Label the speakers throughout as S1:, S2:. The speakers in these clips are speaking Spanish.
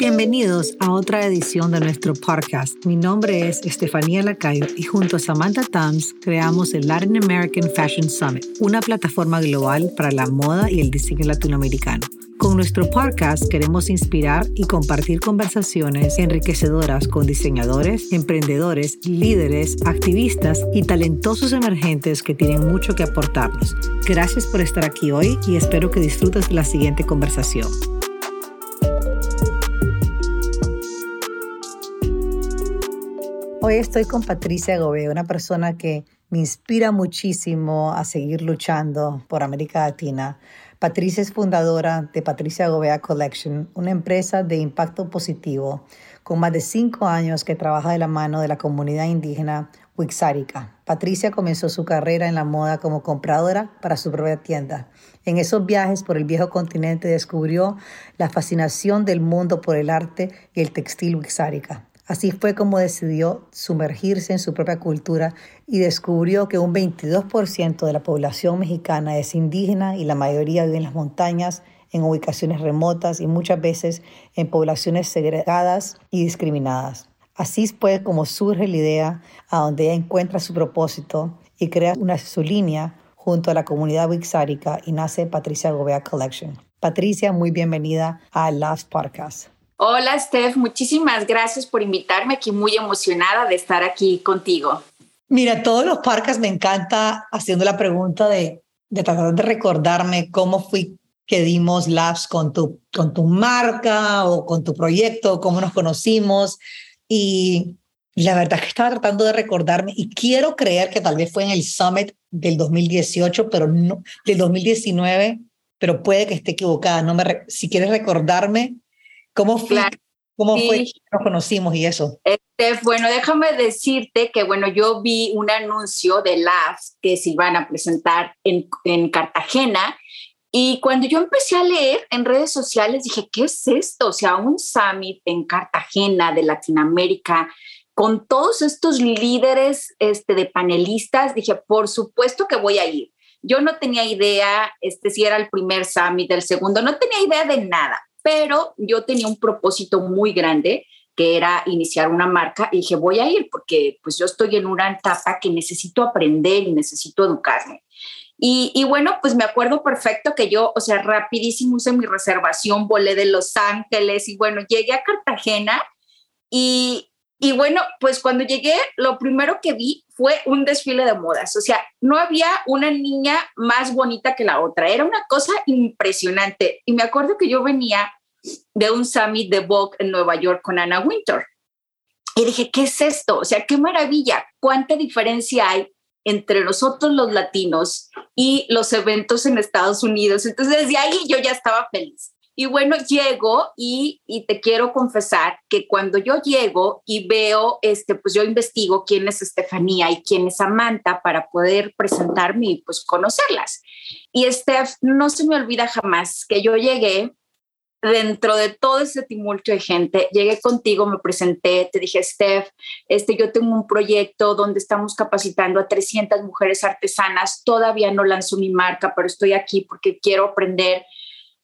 S1: Bienvenidos a otra edición de nuestro podcast. Mi nombre es Estefanía Lacayo y junto a Samantha Tams creamos el Latin American Fashion Summit, una plataforma global para la moda y el diseño latinoamericano. Con nuestro podcast queremos inspirar y compartir conversaciones enriquecedoras con diseñadores, emprendedores, líderes, activistas y talentosos emergentes que tienen mucho que aportarnos. Gracias por estar aquí hoy y espero que disfrutes de la siguiente conversación. Hoy estoy con Patricia Gobea, una persona que me inspira muchísimo a seguir luchando por América Latina. Patricia es fundadora de Patricia Gobea Collection, una empresa de impacto positivo con más de cinco años que trabaja de la mano de la comunidad indígena Wixárika. Patricia comenzó su carrera en la moda como compradora para su propia tienda. En esos viajes por el viejo continente descubrió la fascinación del mundo por el arte y el textil Wixárika. Así fue como decidió sumergirse en su propia cultura y descubrió que un 22% de la población mexicana es indígena y la mayoría vive en las montañas, en ubicaciones remotas y muchas veces en poblaciones segregadas y discriminadas. Así fue como surge la idea a donde ella encuentra su propósito y crea una su línea junto a la comunidad wixárika y nace Patricia Gobea Collection. Patricia, muy bienvenida a Last Podcast.
S2: Hola, Steph. Muchísimas gracias por invitarme aquí. Muy emocionada de estar aquí contigo.
S1: Mira, todos los parques me encanta haciendo la pregunta de, de tratar de recordarme cómo fui que dimos labs con tu, con tu marca o con tu proyecto, cómo nos conocimos. Y la verdad es que estaba tratando de recordarme y quiero creer que tal vez fue en el Summit del 2018, pero no, del 2019, pero puede que esté equivocada. No me, si quieres recordarme, ¿Cómo fue? ¿Cómo fue que nos conocimos y eso?
S2: Este, bueno, déjame decirte que, bueno, yo vi un anuncio de LAFS que se iban a presentar en, en Cartagena y cuando yo empecé a leer en redes sociales, dije, ¿qué es esto? O sea, un summit en Cartagena de Latinoamérica con todos estos líderes este, de panelistas, dije, por supuesto que voy a ir. Yo no tenía idea este, si era el primer summit, el segundo, no tenía idea de nada pero yo tenía un propósito muy grande que era iniciar una marca y dije, voy a ir porque pues yo estoy en una etapa que necesito aprender y necesito educarme. Y, bueno, pues me acuerdo perfecto que yo, o sea, rapidísimo hice mi reservación, volé de Los Ángeles y bueno, llegué a Cartagena y, y bueno, pues cuando llegué, lo primero que vi fue un desfile de modas. O sea, no había una niña más bonita que la otra. Era una cosa impresionante. Y me acuerdo que yo venía de un summit de Vogue en Nueva York con Anna Winter. Y dije, ¿qué es esto? O sea, qué maravilla. ¿Cuánta diferencia hay entre nosotros los latinos y los eventos en Estados Unidos? Entonces, desde ahí yo ya estaba feliz. Y bueno, llego y, y, te quiero confesar que cuando yo llego y veo, este, pues yo investigo quién es Estefanía y quién es Samantha para poder presentarme y pues conocerlas. Y Steph, no se me olvida jamás que yo llegué dentro de todo ese tumulto de gente, llegué contigo, me presenté, te dije, Steph, este, yo tengo un proyecto donde estamos capacitando a 300 mujeres artesanas, todavía no lanzo mi marca, pero estoy aquí porque quiero aprender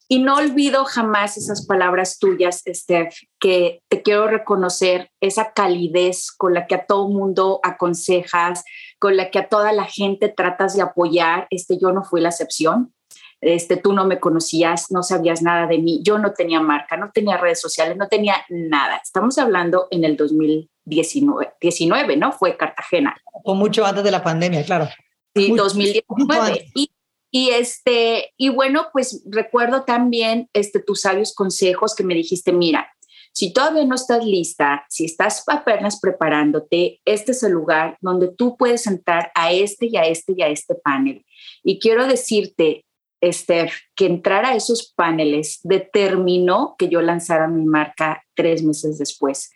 S2: y no olvido jamás esas palabras tuyas, Steph, que te quiero reconocer esa calidez con la que a todo mundo aconsejas, con la que a toda la gente tratas de apoyar. Este, yo no fui la excepción. Este, tú no me conocías, no sabías nada de mí. Yo no tenía marca, no tenía redes sociales, no tenía nada. Estamos hablando en el 2019, 19, ¿no? Fue Cartagena.
S1: Fue mucho antes de la pandemia, claro.
S2: Sí, 2019. Y y este, y bueno, pues recuerdo también este, tus sabios consejos que me dijiste, mira, si todavía no estás lista, si estás apenas preparándote, este es el lugar donde tú puedes entrar a este y a este y a este panel. Y quiero decirte, Esther, que entrar a esos paneles determinó que yo lanzara mi marca tres meses después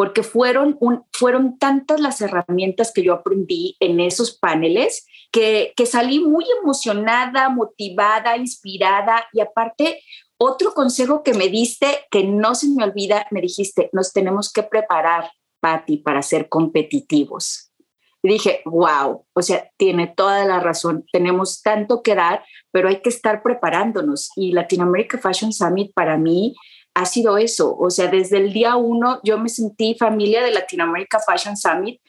S2: porque fueron, fueron tantas las herramientas que yo aprendí en esos paneles que, que salí muy emocionada, motivada, inspirada y aparte otro consejo que me diste, que no se me olvida, me dijiste, nos tenemos que preparar, Patti, para ser competitivos. Y dije, wow, o sea, tiene toda la razón, tenemos tanto que dar, pero hay que estar preparándonos. Y Latinoamérica Fashion Summit para mí ha sido eso. O sea, desde el día uno yo me sentí familia de Latinoamérica Fashion Summit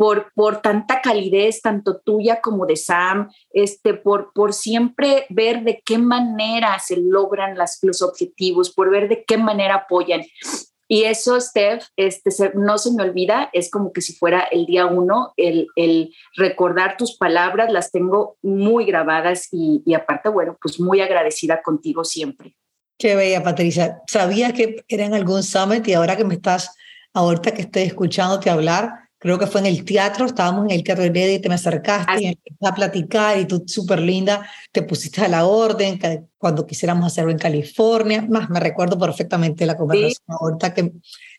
S2: por, por tanta calidez, tanto tuya como de Sam, este, por, por siempre ver de qué manera se logran las, los objetivos, por ver de qué manera apoyan. Y eso, Steph, este, no se me olvida, es como que si fuera el día uno, el, el recordar tus palabras, las tengo muy grabadas y, y, aparte, bueno, pues muy agradecida contigo siempre.
S1: Qué bella, Patricia. Sabía que era en algún summit y ahora que me estás, ahorita que estoy escuchándote hablar, creo que fue en el teatro, estábamos en el teatro de y te me acercaste y a platicar y tú súper linda, te pusiste a la orden cuando quisiéramos hacerlo en California, más me recuerdo perfectamente la conversación ahorita que,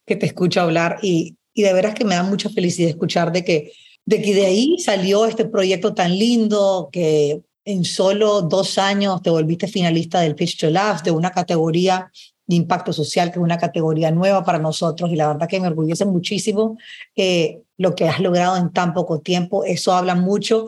S1: que te escucho hablar y, y de veras que me da mucha felicidad escuchar de que, de que de ahí salió este proyecto tan lindo que en solo dos años te volviste finalista del Pitch to Laugh, de una categoría de impacto social, que es una categoría nueva para nosotros y la verdad que me orgullece muchísimo eh, lo que has logrado en tan poco tiempo. Eso habla mucho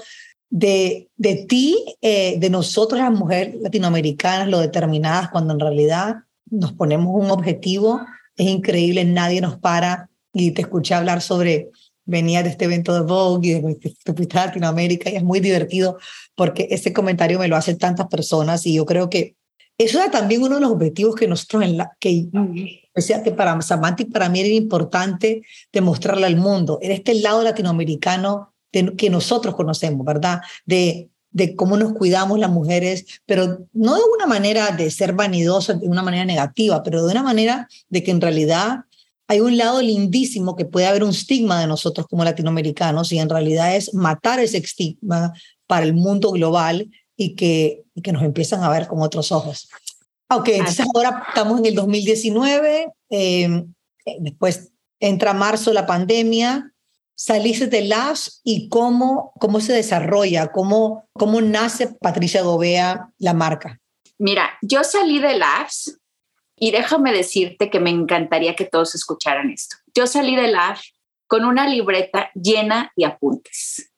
S1: de, de ti, eh, de nosotros las mujeres latinoamericanas, lo determinadas cuando en realidad nos ponemos un objetivo. Es increíble, nadie nos para y te escuché hablar sobre venía de este evento de Vogue y de tu fuiste a Latinoamérica y es muy divertido porque ese comentario me lo hacen tantas personas y yo creo que eso era también uno de los objetivos que nosotros, en la, que, decía que para Samantha y para mí era importante demostrarle al mundo, en este lado latinoamericano que nosotros conocemos, ¿verdad? De, de cómo nos cuidamos las mujeres, pero no de una manera de ser vanidosa, de una manera negativa, pero de una manera de que en realidad hay un lado lindísimo que puede haber un estigma de nosotros como latinoamericanos y en realidad es matar ese estigma para el mundo global y que, y que nos empiezan a ver con otros ojos. Ok, entonces ahora estamos en el 2019, eh, después entra marzo la pandemia, saliste de LAS y cómo, cómo se desarrolla, cómo, cómo nace Patricia Gobea, la marca.
S2: Mira, yo salí de LAS y déjame decirte que me encantaría que todos escucharan esto. Yo salí de LAS con una libreta llena de apuntes.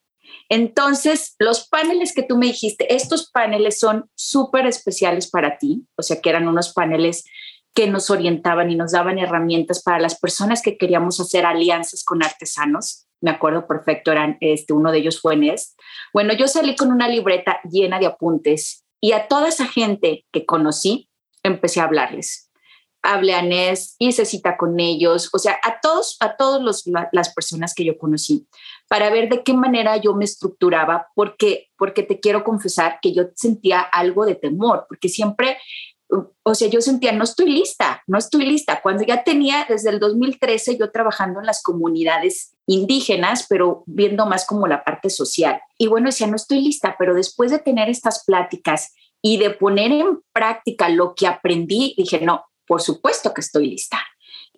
S2: Entonces, los paneles que tú me dijiste, estos paneles son súper especiales para ti, o sea, que eran unos paneles que nos orientaban y nos daban herramientas para las personas que queríamos hacer alianzas con artesanos. Me acuerdo perfecto, eran, este, uno de ellos fue Nest. Bueno, yo salí con una libreta llena de apuntes y a toda esa gente que conocí, empecé a hablarles hablé a Nes, hice cita con ellos, o sea, a todos, a todas las personas que yo conocí, para ver de qué manera yo me estructuraba, porque, porque te quiero confesar que yo sentía algo de temor, porque siempre, o sea, yo sentía, no estoy lista, no estoy lista. Cuando ya tenía desde el 2013 yo trabajando en las comunidades indígenas, pero viendo más como la parte social. Y bueno, decía, no estoy lista, pero después de tener estas pláticas y de poner en práctica lo que aprendí, dije, no, por supuesto que estoy lista.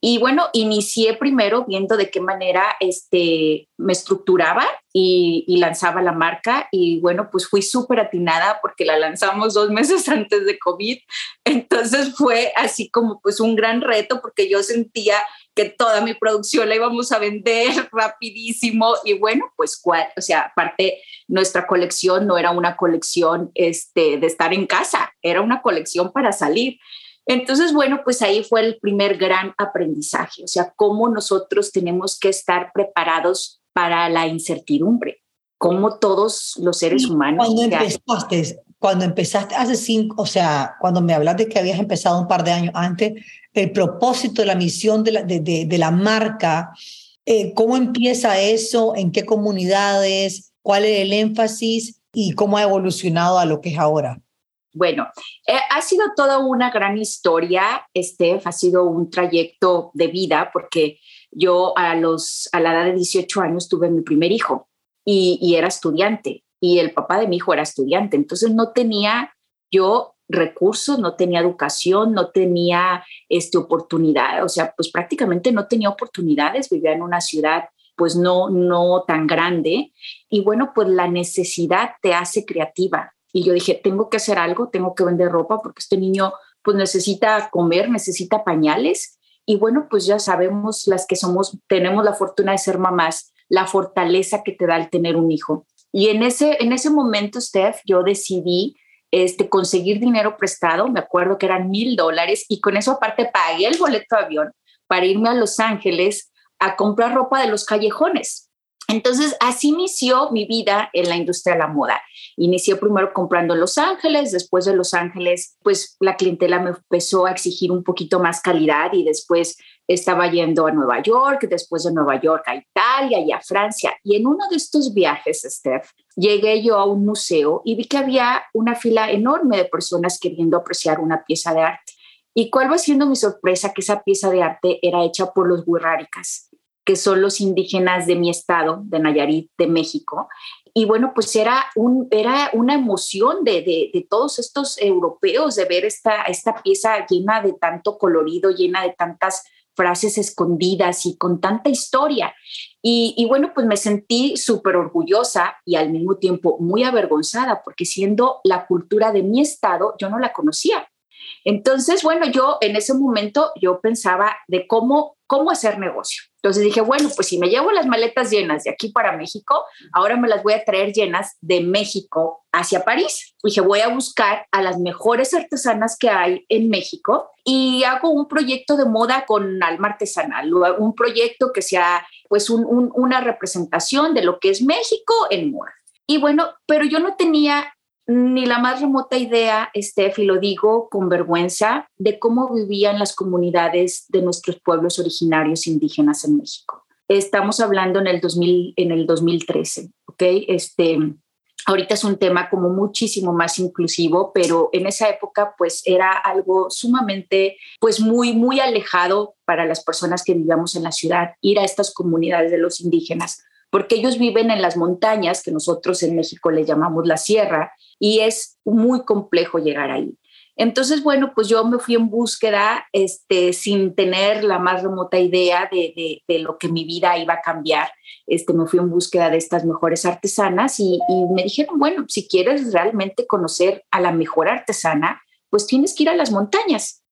S2: Y bueno, inicié primero viendo de qué manera este, me estructuraba y, lanzaba la marca. Y bueno, pues fui súper atinada porque la lanzamos dos meses antes de COVID. Entonces fue así como pues un gran reto porque yo sentía que toda mi producción la íbamos a vender rapidísimo. Y bueno, pues cuál, o sea, aparte nuestra colección no era una colección este, de estar en casa, era una colección para salir. Entonces, bueno, pues ahí fue el primer gran aprendizaje, o sea, cómo nosotros tenemos que estar preparados para la incertidumbre, cómo todos los seres humanos.
S1: Cuando empezaste, cuando empezaste hace cinco, o sea, cuando me hablas de que habías empezado un par de años antes, el propósito, la misión de la, de, la marca, eh, ¿cómo empieza eso? ¿En qué comunidades? ¿Cuál es el énfasis? ¿Y cómo ha evolucionado a lo que es ahora?
S2: Bueno, eh, ha sido toda una gran historia, Steph, ha sido un trayecto de vida porque yo a, los, a la edad de 18 años tuve mi primer hijo y, era estudiante y el papá de mi hijo era estudiante, entonces no tenía yo recursos, no tenía educación, no tenía este, oportunidad, o sea, pues prácticamente no tenía oportunidades, vivía en una ciudad pues no, no tan grande. Y bueno, pues la necesidad te hace creativa y yo dije, tengo que hacer algo, tengo que vender ropa porque este niño pues necesita comer, necesita pañales. Y bueno, pues ya sabemos las que somos, tenemos la fortuna de ser mamás, la fortaleza que te da el tener un hijo. Y en ese, en ese momento, Steph, yo decidí este, conseguir dinero prestado, me acuerdo que eran mil dólares, y con eso aparte pagué el boleto de avión para irme a Los Ángeles a comprar ropa de los callejones. Entonces, así inició mi vida en la industria de la moda. Inicié primero comprando en Los Ángeles, después de Los Ángeles, pues la clientela me empezó a exigir un poquito más calidad y después estaba yendo a Nueva York, después de Nueva York a Italia y a Francia. Y en uno de estos viajes, Steph, llegué yo a un museo y vi que había una fila enorme de personas queriendo apreciar una pieza de arte. ¿Y cuál va siendo mi sorpresa? Que esa pieza de arte era hecha por los huirráricas que son los indígenas de mi estado, de Nayarit, de México. Y bueno, pues era, un, era una emoción de, de, todos estos europeos de ver esta, esta pieza llena de tanto colorido, llena de tantas frases escondidas y con tanta historia. Y, bueno, pues me sentí súper orgullosa y al mismo tiempo muy avergonzada, porque siendo la cultura de mi estado, yo no la conocía. Entonces, bueno, yo en ese momento yo pensaba de cómo, cómo hacer negocio. Entonces dije, bueno, pues si me llevo las maletas llenas de aquí para México, ahora me las voy a traer llenas de México hacia París. Dije, voy a buscar a las mejores artesanas que hay en México y hago un proyecto de moda con alma artesanal, un proyecto que sea pues una representación de lo que es México en moda. Y bueno, pero yo no tenía ni la más remota idea, Steph, y lo digo con vergüenza, de cómo vivían las comunidades de nuestros pueblos originarios indígenas en México. Estamos hablando en el, 2000, en el 2013, ¿ok? Este, ahorita es un tema como muchísimo más inclusivo, pero en esa época pues era algo sumamente, pues muy, muy alejado para las personas que vivíamos en la ciudad, ir a estas comunidades de los indígenas porque ellos viven en las montañas, que nosotros en México le llamamos la sierra, y es muy complejo llegar ahí. Entonces, bueno, pues yo me fui en búsqueda este, sin tener la más remota idea de, lo que mi vida iba a cambiar. Este, me fui en búsqueda de estas mejores artesanas y, me dijeron, bueno, si quieres realmente conocer a la mejor artesana, pues tienes que ir a las montañas.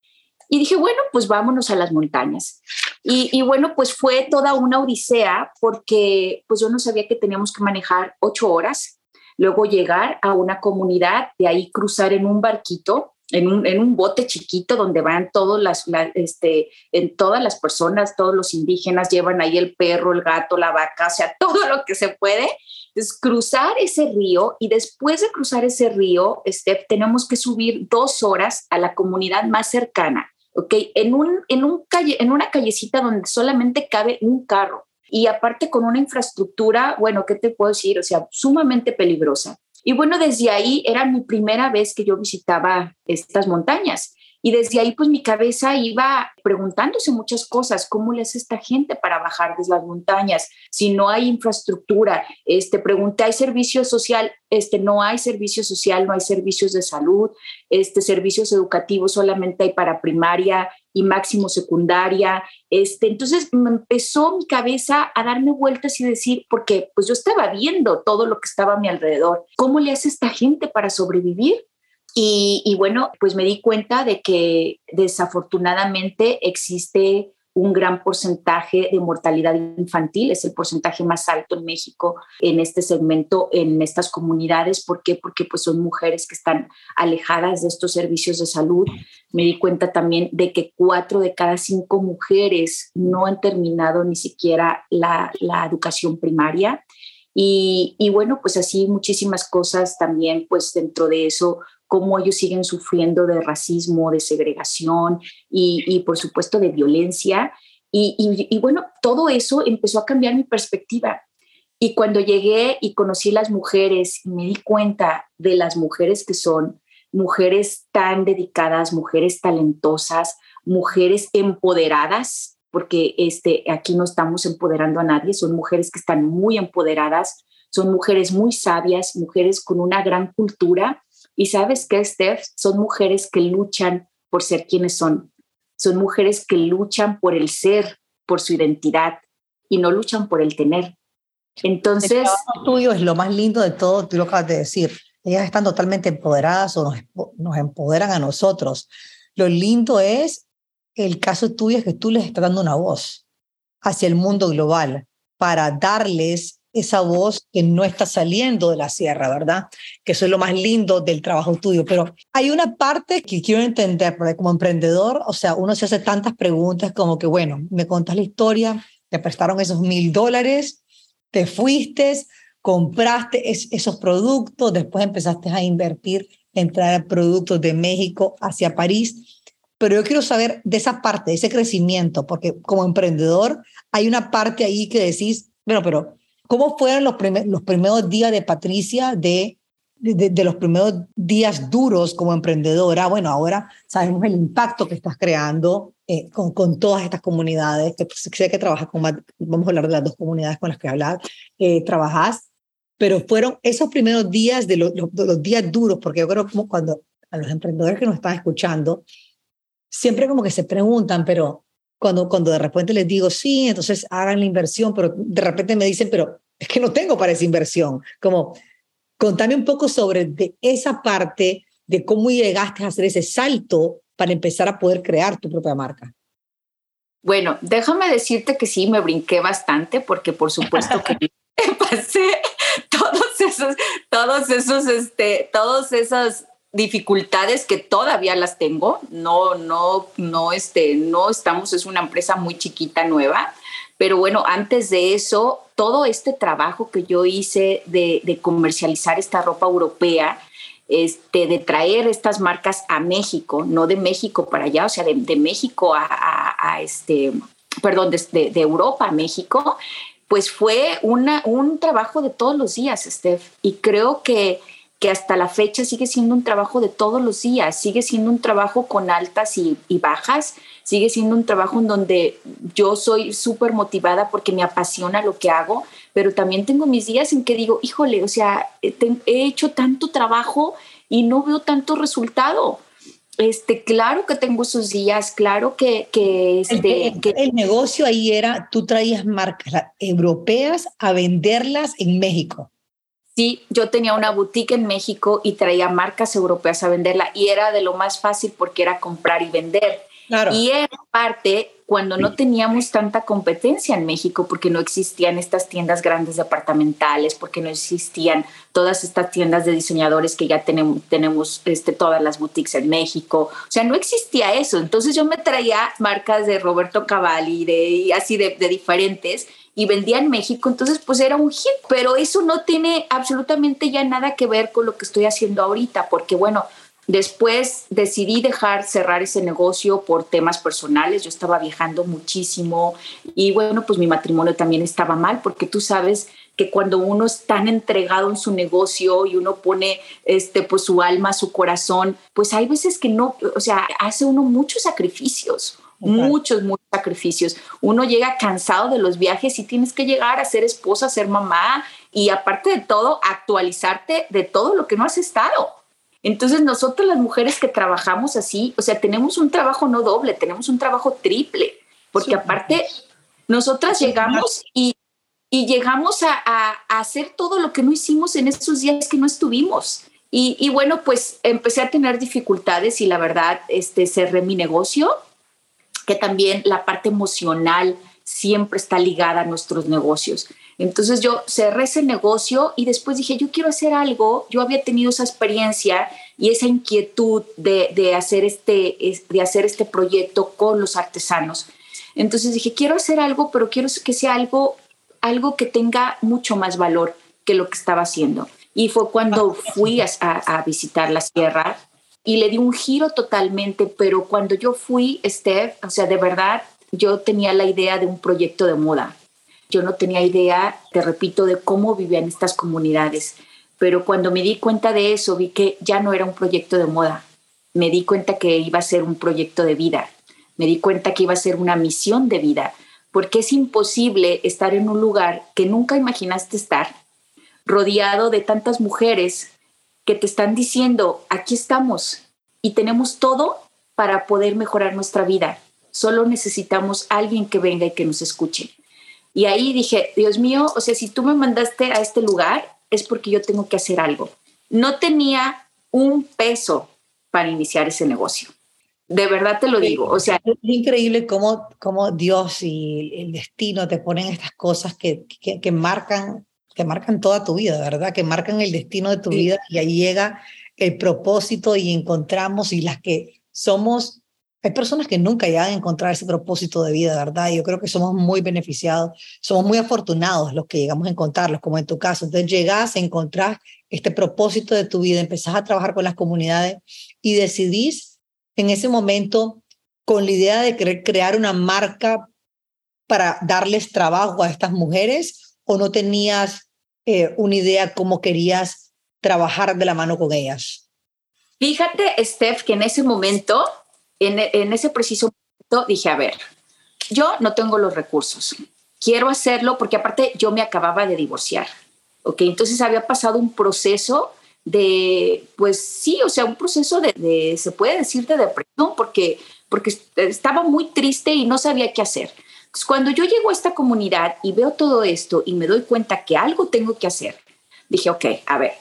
S2: Y dije, bueno, pues vámonos a las montañas. Y, bueno, pues fue toda una odisea porque pues yo no sabía que teníamos que manejar ocho horas, luego llegar a una comunidad, de ahí cruzar en un barquito, en un, en un bote chiquito donde van todos las, este, en todas las personas, todos los indígenas llevan ahí el perro, el gato, la vaca, o sea, todo lo que se puede. Entonces, cruzar ese río y después de cruzar ese río, Steph, tenemos que subir dos horas a la comunidad más cercana ¿ok? En, un, en, un calle, en una callecita donde solamente cabe un carro y aparte con una infraestructura, bueno, ¿qué te puedo decir? O sea, sumamente peligrosa. Y bueno, desde ahí era mi primera vez que yo visitaba estas montañas. Y desde ahí, pues mi cabeza iba preguntándose muchas cosas. ¿Cómo le hace esta gente para bajar desde las montañas? Si no hay infraestructura, este, pregunté, ¿hay servicio social? Este, no hay servicio social, no hay servicios de salud, este, servicios educativos solamente hay para primaria y máximo secundaria. Este, entonces me empezó mi cabeza a darme vueltas y decir, porque pues yo estaba viendo todo lo que estaba a mi alrededor, ¿cómo le hace esta gente para sobrevivir? Y, bueno, pues me di cuenta de que desafortunadamente existe un gran porcentaje de mortalidad infantil, es el porcentaje más alto en México en este segmento, en estas comunidades. ¿Por qué? Porque pues son mujeres que están alejadas de estos servicios de salud. Me di cuenta también de que cuatro de cada cinco mujeres no han terminado ni siquiera la, la educación primaria. Y, y, bueno, pues así muchísimas cosas también, pues dentro de eso cómo ellos siguen sufriendo de racismo, de segregación y, por supuesto de violencia. Y, bueno, todo eso empezó a cambiar mi perspectiva. Y cuando llegué y conocí las mujeres me di cuenta de las mujeres que son, mujeres tan dedicadas, mujeres talentosas, mujeres empoderadas, porque este, aquí no estamos empoderando a nadie, son mujeres que están muy empoderadas, son mujeres muy sabias, mujeres con una gran cultura y sabes qué, Steph, son mujeres que luchan por ser quienes son. Son mujeres que luchan por el ser, por su identidad y no luchan por el tener. Entonces... El
S3: trabajo tuyo es lo más lindo de todo, tú lo acabas de decir. Ellas están totalmente empoderadas o nos, nos empoderan a nosotros. Lo lindo es, el caso tuyo es que tú les estás dando una voz hacia el mundo global para darles
S1: esa voz que no está saliendo de la sierra, ¿verdad? Que eso es lo más lindo del trabajo tuyo. Pero hay una parte que quiero entender, porque como emprendedor, o sea, uno se hace tantas preguntas como que, bueno, me contas la historia, te prestaron esos mil dólares, te fuiste, compraste esos productos, después empezaste a invertir, en traer productos de México hacia París. Pero yo quiero saber de esa parte, de ese crecimiento, porque como emprendedor hay una parte ahí que decís, bueno, pero ¿Cómo fueron los, primeros días de Patricia de, los primeros días duros como emprendedora? Bueno, ahora sabemos el impacto que estás creando eh, con, con todas estas comunidades, que sé que trabajas con, vamos a hablar de las dos comunidades con las que hablas, eh, trabajas, pero fueron esos primeros días de los días duros, porque yo creo como cuando a los emprendedores que nos están escuchando, siempre como que se preguntan, pero cuando, cuando de repente les digo, sí, entonces hagan la inversión, pero de repente me dicen, pero es que no tengo para esa inversión. Como, contame un poco sobre de esa parte de cómo llegaste a hacer ese salto para empezar a poder crear tu propia marca.
S2: Bueno, déjame decirte que sí, me brinqué bastante porque por supuesto que pasé todos esos, todos esos, este, todos esas dificultades que todavía las tengo. No, no, no, este, no estamos, es una empresa muy chiquita, nueva. Pero bueno, antes de eso, todo este trabajo que yo hice de, comercializar esta ropa europea, este, de traer estas marcas a México, no de México para allá, o sea, de, México a, este, perdón, de, de, Europa a México, pues fue una, un trabajo de todos los días, Steph. Y creo que que hasta la fecha sigue siendo un trabajo de todos los días, sigue siendo un trabajo con altas y, bajas, sigue siendo un trabajo en donde yo soy súper motivada porque me apasiona lo que hago, pero también tengo mis días en que digo, híjole, o sea, he, hecho tanto trabajo y no veo tanto resultado. Este, claro que tengo esos días, claro que, que, este,
S1: el, el, negocio ahí era, tú traías marcas europeas a venderlas en México.
S2: Sí, yo tenía una boutique en México y traía marcas europeas a venderla y era de lo más fácil porque era comprar y vender. Y en parte cuando no teníamos tanta competencia en México, porque no existían estas tiendas grandes departamentales, porque no existían todas estas tiendas de diseñadores que ya tenemos, tenemos este, todas las boutiques en México. O sea, no existía eso. Entonces yo me traía marcas de Roberto Cavalli, de, así de, de diferentes, y vendía en México, entonces pues era un hit, pero eso no tiene absolutamente ya nada que ver con lo que estoy haciendo ahorita, porque bueno, después decidí dejar cerrar ese negocio por temas personales, yo estaba viajando muchísimo y bueno, pues mi matrimonio también estaba mal, porque tú sabes que cuando uno es tan entregado en su negocio y uno pone este pues su alma, su corazón, pues hay veces que no, o sea, hace uno muchos sacrificios muchos, muchos sacrificios. Uno llega cansado de los viajes y tienes que llegar a ser esposa, ser mamá y aparte de todo, actualizarte de todo lo que no has estado. Entonces nosotros las mujeres que trabajamos así, o sea, tenemos un trabajo no doble, tenemos un trabajo triple, porque aparte nosotras llegamos y, y llegamos a, a, hacer todo lo que no hicimos en esos días que no estuvimos. Y, y, bueno, pues empecé a tener dificultades y la verdad, este, cerré mi negocio que también la parte emocional siempre está ligada a nuestros negocios. Entonces yo cerré ese negocio y después dije, yo quiero hacer algo, yo había tenido esa experiencia y esa inquietud de, hacer, este, de hacer este proyecto con los artesanos. Entonces dije, quiero hacer algo, pero quiero que sea algo, algo que tenga mucho más valor que lo que estaba haciendo. Y fue cuando fui a, a visitar la sierra y le di un giro totalmente, pero cuando yo fui, Steph, o sea, de verdad, yo tenía la idea de un proyecto de moda. Yo no tenía idea, te repito, de cómo vivían estas comunidades, pero cuando me di cuenta de eso, vi que ya no era un proyecto de moda. Me di cuenta que iba a ser un proyecto de vida. Me di cuenta que iba a ser una misión de vida, porque es imposible estar en un lugar que nunca imaginaste estar, rodeado de tantas mujeres que te están diciendo, aquí estamos y tenemos todo para poder mejorar nuestra vida. Solo necesitamos alguien que venga y que nos escuche. Y ahí dije, Dios mío, o sea, si tú me mandaste a este lugar, es porque yo tengo que hacer algo. No tenía un peso para iniciar ese negocio. De verdad te lo digo. O sea,
S1: es increíble cómo, cómo Dios y el destino te ponen estas cosas que, que, que marcan que marcan toda tu vida, ¿verdad? Que marcan el destino de tu vida y ahí llega el propósito y encontramos y las que somos, hay personas que nunca llegan a encontrar ese propósito de vida, ¿verdad? Yo creo que somos muy beneficiados, somos muy afortunados los que llegamos a encontrarlos, como en tu caso. Entonces llegas a encontrar este propósito de tu vida, empezás a trabajar con las comunidades y decidís en ese momento con la idea de querer crear una marca para darles trabajo a estas mujeres o no tenías eh, una idea cómo querías trabajar de la mano con ellas?
S2: Fíjate, Steph, que en ese momento, en, en ese preciso momento, dije, a ver, yo no tengo los recursos, quiero hacerlo porque aparte yo me acababa de divorciar, ¿ok? Entonces había pasado un proceso de, pues sí, o sea, un proceso de, de, se puede decir, de depresión, porque, porque estaba muy triste y no sabía qué hacer. Cuando yo llego a esta comunidad y veo todo esto y me doy cuenta que algo tengo que hacer, dije, ok, a ver,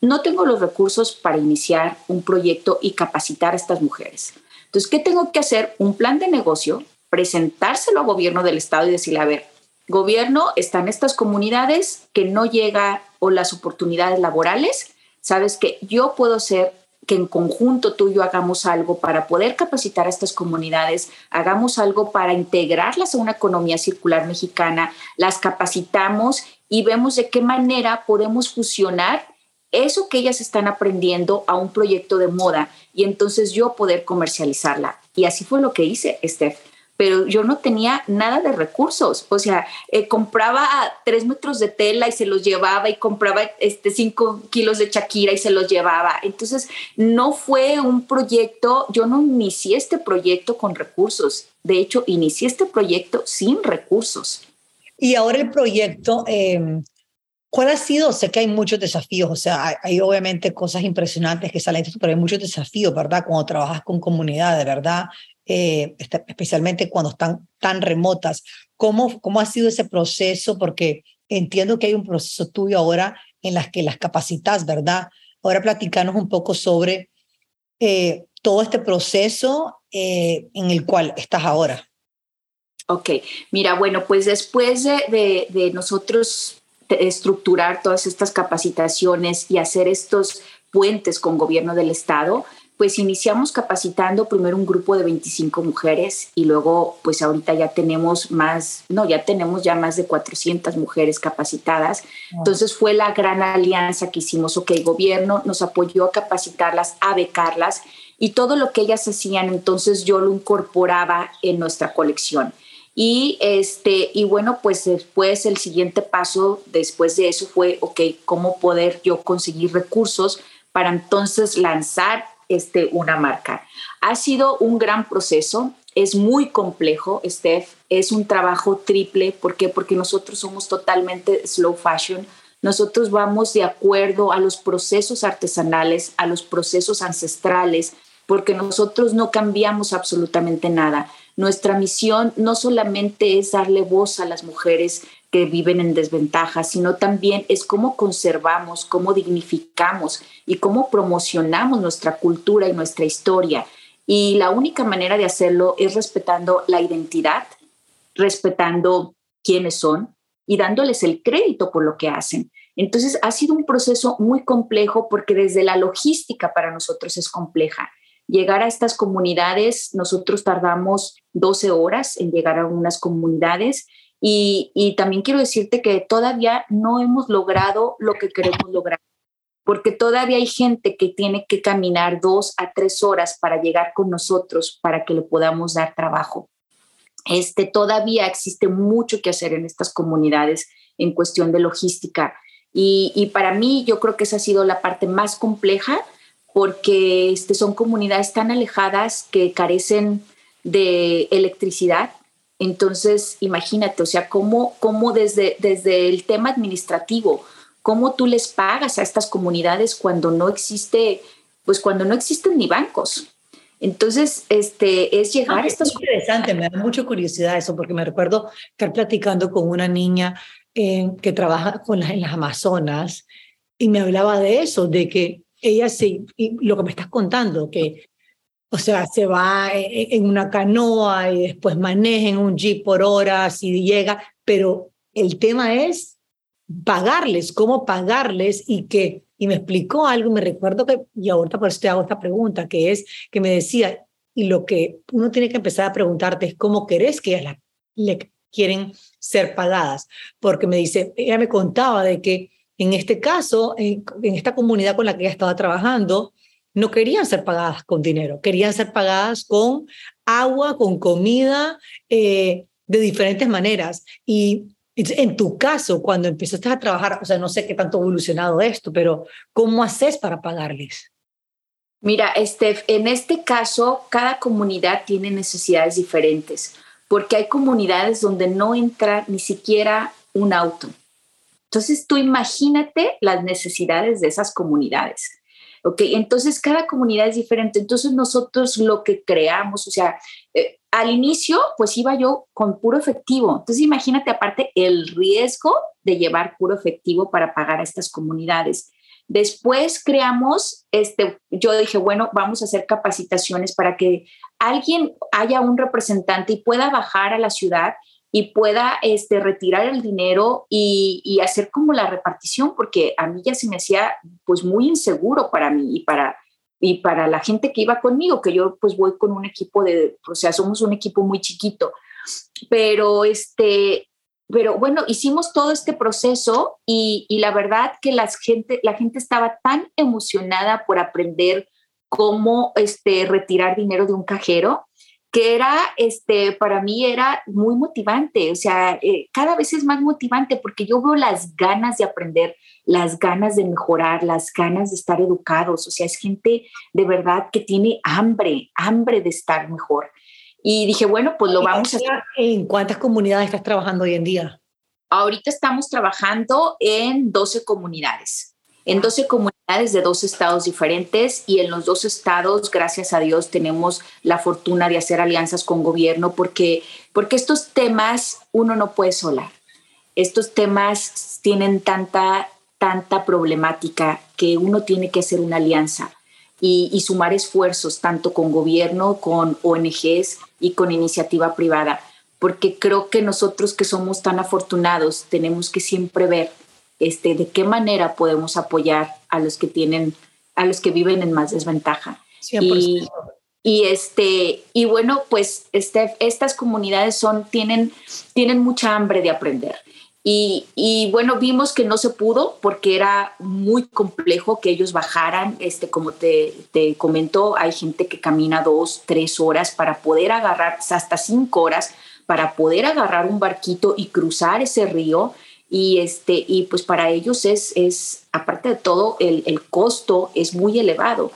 S2: no tengo los recursos para iniciar un proyecto y capacitar a estas mujeres. Entonces, ¿qué tengo que hacer? Un plan de negocio, presentárselo al gobierno del estado y decirle, a ver, gobierno, están estas comunidades que no llega o las oportunidades laborales, sabes que yo puedo ser que en conjunto tú y yo hagamos algo para poder capacitar a estas comunidades, hagamos algo para integrarlas a una economía circular mexicana, las capacitamos y vemos de qué manera podemos fusionar eso que ellas están aprendiendo a un proyecto de moda y entonces yo poder comercializarla. Y así fue lo que hice, Steph pero yo no tenía nada de recursos. O sea, eh, compraba tres metros de tela y se los llevaba y compraba este, cinco kilos de Shakira y se los llevaba. Entonces, no fue un proyecto, yo no inicié este proyecto con recursos. De hecho, inicié este proyecto sin recursos.
S1: Y ahora el proyecto, em, ¿cuál ha sido? Sé que hay muchos desafíos, o sea, hay, hay obviamente cosas impresionantes que salen, pero hay muchos desafíos, ¿verdad? Cuando trabajas con comunidades, ¿verdad? Eh, especialmente cuando están tan remotas. ¿Cómo, ¿Cómo ha sido ese proceso? Porque entiendo que hay un proceso tuyo ahora en las que las capacitas, ¿verdad? Ahora platicanos un poco sobre eh, todo este proceso eh, en el cual estás ahora.
S2: Ok, mira, bueno, pues después de, de, de nosotros estructurar todas estas capacitaciones y hacer estos puentes con gobierno del estado, pues iniciamos capacitando primero un grupo de 25 mujeres y luego pues ahorita ya tenemos más, no, ya tenemos ya más de 400 mujeres capacitadas. Entonces fue la gran alianza que hicimos, ok, gobierno nos apoyó a capacitarlas, a becarlas y todo lo que ellas hacían, entonces yo lo incorporaba en nuestra colección. Y, este, y bueno, pues después el siguiente paso después de eso fue, ok, ¿cómo poder yo conseguir recursos para entonces lanzar este, una marca. Ha sido un gran proceso, es muy complejo, Steph, es un trabajo triple. ¿Por qué? Porque nosotros somos totalmente slow fashion. Nosotros vamos de acuerdo a los procesos artesanales, a los procesos ancestrales, porque nosotros no cambiamos absolutamente nada. Nuestra misión no solamente es darle voz a las mujeres que viven en desventaja, sino también es cómo conservamos, cómo dignificamos y cómo promocionamos nuestra cultura y nuestra historia. Y la única manera de hacerlo es respetando la identidad, respetando quiénes son y dándoles el crédito por lo que hacen. Entonces ha sido un proceso muy complejo porque desde la logística para nosotros es compleja. Llegar a estas comunidades, nosotros tardamos 12 horas en llegar a unas comunidades y, también quiero decirte que todavía no hemos logrado lo que queremos lograr, porque todavía hay gente que tiene que caminar dos a tres horas para llegar con nosotros para que le podamos dar trabajo. Este, todavía existe mucho que hacer en estas comunidades en cuestión de logística. Y, para mí yo creo que esa ha sido la parte más compleja porque este, son comunidades tan alejadas que carecen de electricidad, entonces, imagínate, o sea, cómo, cómo desde, desde el tema administrativo, cómo tú les pagas a estas comunidades cuando no existe, pues cuando no existen ni bancos. Entonces, este, es llegar a estas...
S1: Es interesante, me da mucha curiosidad eso, porque me recuerdo estar platicando con una niña eh, que trabaja con las, en las Amazonas y me hablaba de eso, de que ella sí, y lo que me estás contando, que o sea, se va en una canoa y después maneja en un jeep por horas y llega, pero el tema es pagarles, cómo pagarles y que, y me explicó algo, me recuerdo que, y ahorita por eso te hago esta pregunta, que es que me decía, y lo que uno tiene que empezar a preguntarte es cómo querés que ellas le quieren ser pagadas, porque me dice, ella me contaba de que en este caso, en, esta comunidad con la que ella estaba trabajando, no querían ser pagadas con dinero, querían ser pagadas con agua, con comida, eh, de diferentes maneras. Y en tu caso, cuando empezaste a trabajar, o sea, no sé qué tanto ha evolucionado esto, pero ¿cómo haces para pagarles?
S2: Mira, Steph, en este caso, cada comunidad tiene necesidades diferentes, porque hay comunidades donde no entra ni siquiera un auto. Entonces, tú imagínate las necesidades de esas comunidades. ¿Ok? Entonces, cada comunidad es diferente. Entonces, nosotros lo que creamos, o sea, eh, al inicio, pues iba yo con puro efectivo. Entonces, imagínate aparte el riesgo de llevar puro efectivo para pagar a estas comunidades. Después creamos, este, yo dije, bueno, vamos a hacer capacitaciones para que alguien haya un representante y pueda bajar a la ciudad y pueda este, retirar el dinero y, hacer como la repartición, porque a mí ya se me hacía pues muy inseguro para mí y para, y para la gente que iba conmigo, que yo pues voy con un equipo de, o sea, somos un equipo muy chiquito, pero este, pero bueno, hicimos todo este proceso y, y la verdad que la gente, la gente estaba tan emocionada por aprender cómo este, retirar dinero de un cajero que era, este, para mí era muy motivante, o sea, eh, cada vez es más motivante porque yo veo las ganas de aprender, las ganas de mejorar, las ganas de estar educados, o sea, es gente de verdad que tiene hambre, hambre de estar mejor. Y dije, bueno, pues lo vamos a hacer.
S1: ¿En cuántas comunidades estás trabajando hoy en día?
S2: Ahorita estamos trabajando en 12 comunidades en 12 comunidades de dos estados diferentes y en los dos estados, gracias a Dios, tenemos la fortuna de hacer alianzas con gobierno porque, porque estos temas uno no puede solar. Estos temas tienen tanta, tanta problemática que uno tiene que hacer una alianza y, y sumar esfuerzos tanto con gobierno, con ONGs y con iniciativa privada, porque creo que nosotros que somos tan afortunados tenemos que siempre ver este, de qué manera podemos apoyar a los que tienen, a los que viven en más desventaja. Y, y, este, y bueno, pues este, estas comunidades son, tienen, tienen mucha hambre de aprender. Y, y, bueno, vimos que no se pudo porque era muy complejo que ellos bajaran. Este, como te, te comento, hay gente que camina dos, tres horas para poder agarrar, hasta cinco horas, para poder agarrar un barquito y cruzar ese río y, este, y pues para ellos es, es aparte de todo, el, el costo es muy elevado.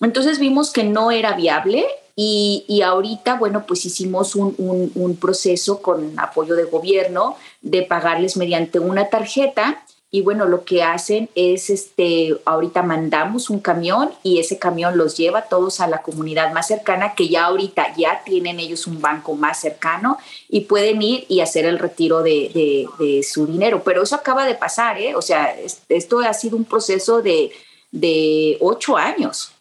S2: Entonces vimos que no era viable y, y ahorita, bueno, pues hicimos un, un, un, proceso con apoyo de gobierno de pagarles mediante una tarjeta y bueno, lo que hacen es, este, ahorita mandamos un camión y ese camión los lleva todos a la comunidad más cercana, que ya ahorita ya tienen ellos un banco más cercano y pueden ir y hacer el retiro de, de, su dinero. Pero eso acaba de pasar, ¿eh? O sea, esto ha sido un proceso de, de ocho años.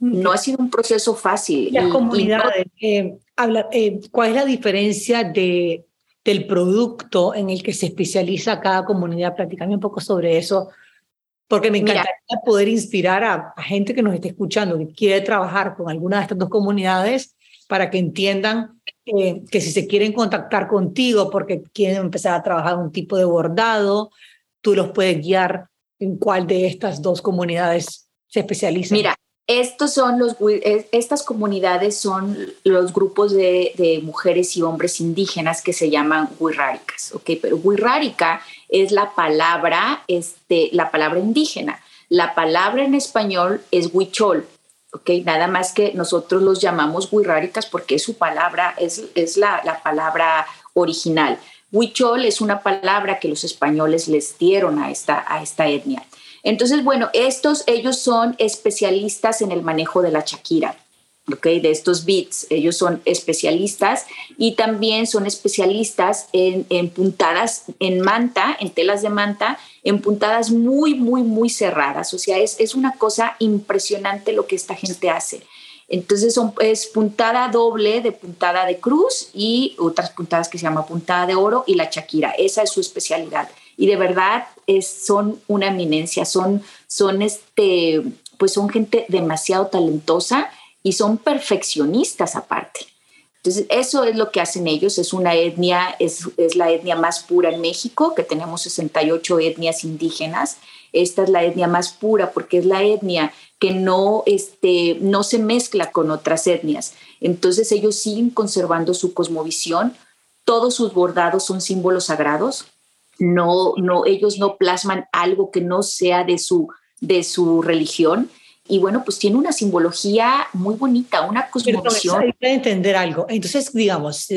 S2: No ha sido un proceso fácil.
S1: Las comunidades, eh, habla, eh, ¿cuál es la diferencia de del producto en el que se especializa cada comunidad. Platícame un poco sobre eso, porque me encantaría poder inspirar a, gente que nos esté escuchando, que quiere trabajar con alguna de estas dos comunidades para que entiendan eh, que si se quieren contactar contigo porque quieren empezar a trabajar un tipo de bordado, tú los puedes guiar en cuál de estas dos comunidades se especializa.
S2: Mira, estos son los, estas comunidades son los grupos de, mujeres y hombres indígenas que se llaman huirráricas, ¿ok? Pero huirrárica es la palabra, este, la palabra indígena. La palabra en español es huichol, ¿ok? Nada más que nosotros los llamamos huirráricas porque es su palabra, es, es la, la palabra original. Huichol es una palabra que los españoles les dieron a esta, a esta etnia. Entonces, bueno, estos, ellos son especialistas en el manejo de la Shakira. Okay, de estos beats. Ellos son especialistas y también son especialistas en, puntadas en manta, en telas de manta, en puntadas muy, muy, muy cerradas. O sea, es, es una cosa impresionante lo que esta gente hace. Entonces es puntada doble de puntada de cruz y otras puntadas que se llama puntada de oro y la Shakira. Esa es su especialidad y de verdad son una eminencia, son, son, este, pues son gente demasiado talentosa y son perfeccionistas aparte. Entonces, eso es lo que hacen ellos, es una etnia, es, es la etnia más pura en México, que tenemos 68 etnias indígenas. Esta es la etnia más pura porque es la etnia que no, este, no se mezcla con otras etnias. Entonces ellos siguen conservando su cosmovisión, todos sus bordados son símbolos sagrados, no, no, ellos no plasman algo que no sea de su, de su religión. Y bueno, pues tiene una simbología muy bonita, una cosmovisión.
S1: Hay que entender algo. Entonces, digamos,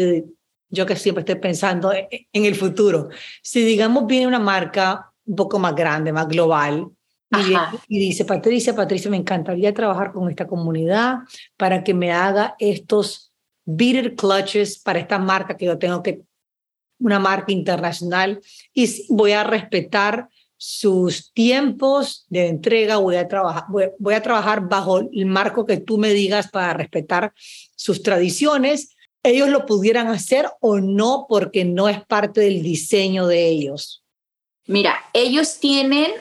S1: yo que siempre estoy pensando en el futuro, si digamos viene una marca un poco más grande, más global, y, dice, Patricia, Patricia, me encantaría trabajar con esta comunidad para que me haga estos beater clutches para esta marca que yo tengo que, una marca internacional, y voy a respetar sus tiempos de entrega, voy a, trabajar, voy, a trabajar bajo el marco que tú me digas para respetar sus tradiciones. Ellos lo pudieran hacer o no porque no es parte del diseño de ellos.
S2: Mira, ellos tienen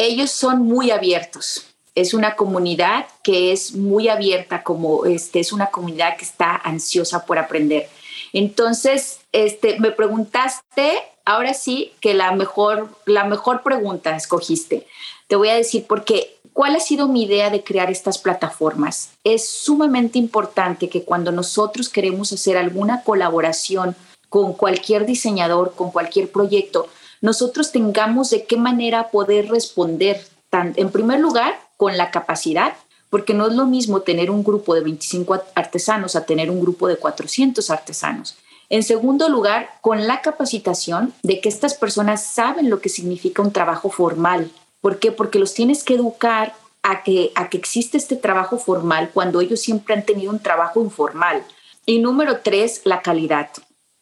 S2: ellos son muy abiertos. Es una comunidad que es muy abierta, como este, es una comunidad que está ansiosa por aprender. Entonces, este, me preguntaste, ahora sí que la mejor, la mejor pregunta escogiste. Te voy a decir por qué. ¿Cuál ha sido mi idea de crear estas plataformas? Es sumamente importante que cuando nosotros queremos hacer alguna colaboración con cualquier diseñador, con cualquier proyecto, nosotros tengamos de qué manera poder responder, en primer lugar, con la capacidad, porque no es lo mismo tener un grupo de 25 artesanos a tener un grupo de 400 artesanos. En segundo lugar, con la capacitación de que estas personas saben lo que significa un trabajo formal. ¿Por qué? Porque los tienes que educar a que, a que existe este trabajo formal cuando ellos siempre han tenido un trabajo informal. Y número tres, la calidad.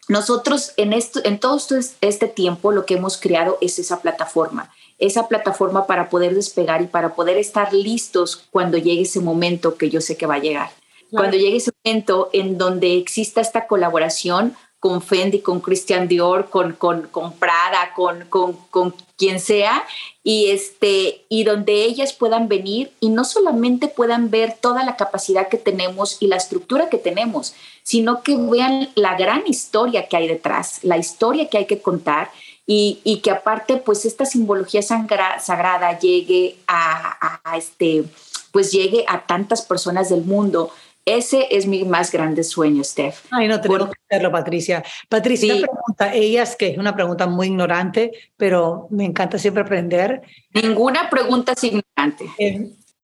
S2: Nosotros en, esto, en todo este tiempo lo que hemos creado es esa plataforma, esa plataforma para poder despegar y para poder estar listos cuando llegue ese momento que yo sé que va a llegar. Cuando llegue ese momento en donde exista esta colaboración con Fendi, con Christian Dior, con, con, con Prada, con, con, con, quien sea, y, este, y donde ellas puedan venir y no solamente puedan ver toda la capacidad que tenemos y la estructura que tenemos, sino que vean la gran historia que hay detrás, la historia que hay que contar y, y que aparte pues esta simbología sagrada llegue a, a, este pues llegue a tantas personas del mundo ese es mi más grande sueño, Steph.
S1: Ay, no tenemos que hacerlo, Patricia. Patricia, una pregunta, ellas que es una pregunta muy ignorante, pero me encanta siempre aprender.
S2: Ninguna pregunta es ignorante.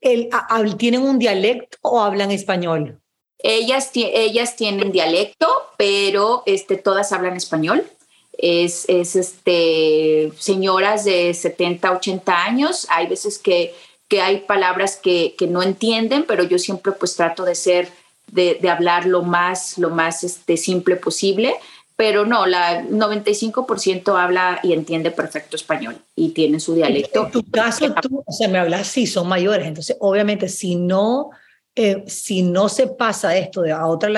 S1: El, ¿Tienen un dialecto o hablan español?
S2: Ellas, ellas tienen dialecto, pero este, todas hablan español. Es, es este, señoras de 70, 80 años. Hay veces que que hay palabras que, que, no entienden, pero yo siempre pues trato de ser, de, de hablar lo más, lo más este, simple posible. Pero no, la 95% habla y entiende perfecto español y tiene su dialecto.
S1: En tu caso, tú, o sea, me hablas, sí, son mayores. Entonces, obviamente, si no, eh, si no se pasa esto de a otra,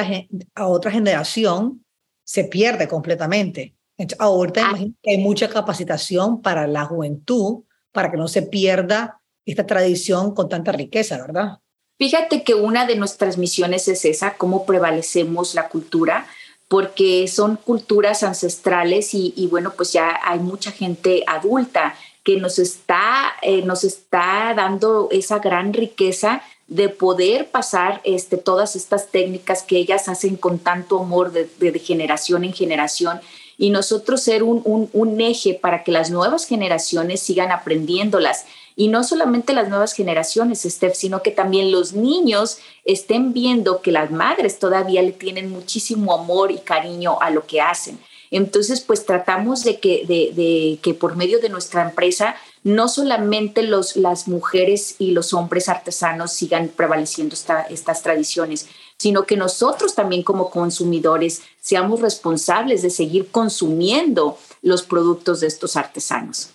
S1: a otra generación, se pierde completamente. Entonces, ahorita ah. hay mucha capacitación para la juventud, para que no se pierda esta tradición con tanta riqueza, ¿verdad?
S2: Fíjate que una de nuestras misiones es esa, cómo prevalecemos la cultura, porque son culturas ancestrales y, bueno, pues ya hay mucha gente adulta que nos está, eh, nos está dando esa gran riqueza de poder pasar este, todas estas técnicas que ellas hacen con tanto amor de, generación en generación y nosotros ser un, eje para que las nuevas generaciones sigan aprendiéndolas. Y no solamente las nuevas generaciones, Steph, sino que también los niños estén viendo que las madres todavía le tienen muchísimo amor y cariño a lo que hacen. Entonces, pues tratamos de que, de, que por medio de nuestra empresa no solamente los, las mujeres y los hombres artesanos sigan prevaleciendo esta, estas tradiciones, sino que nosotros también como consumidores seamos responsables de seguir consumiendo los productos de estos artesanos.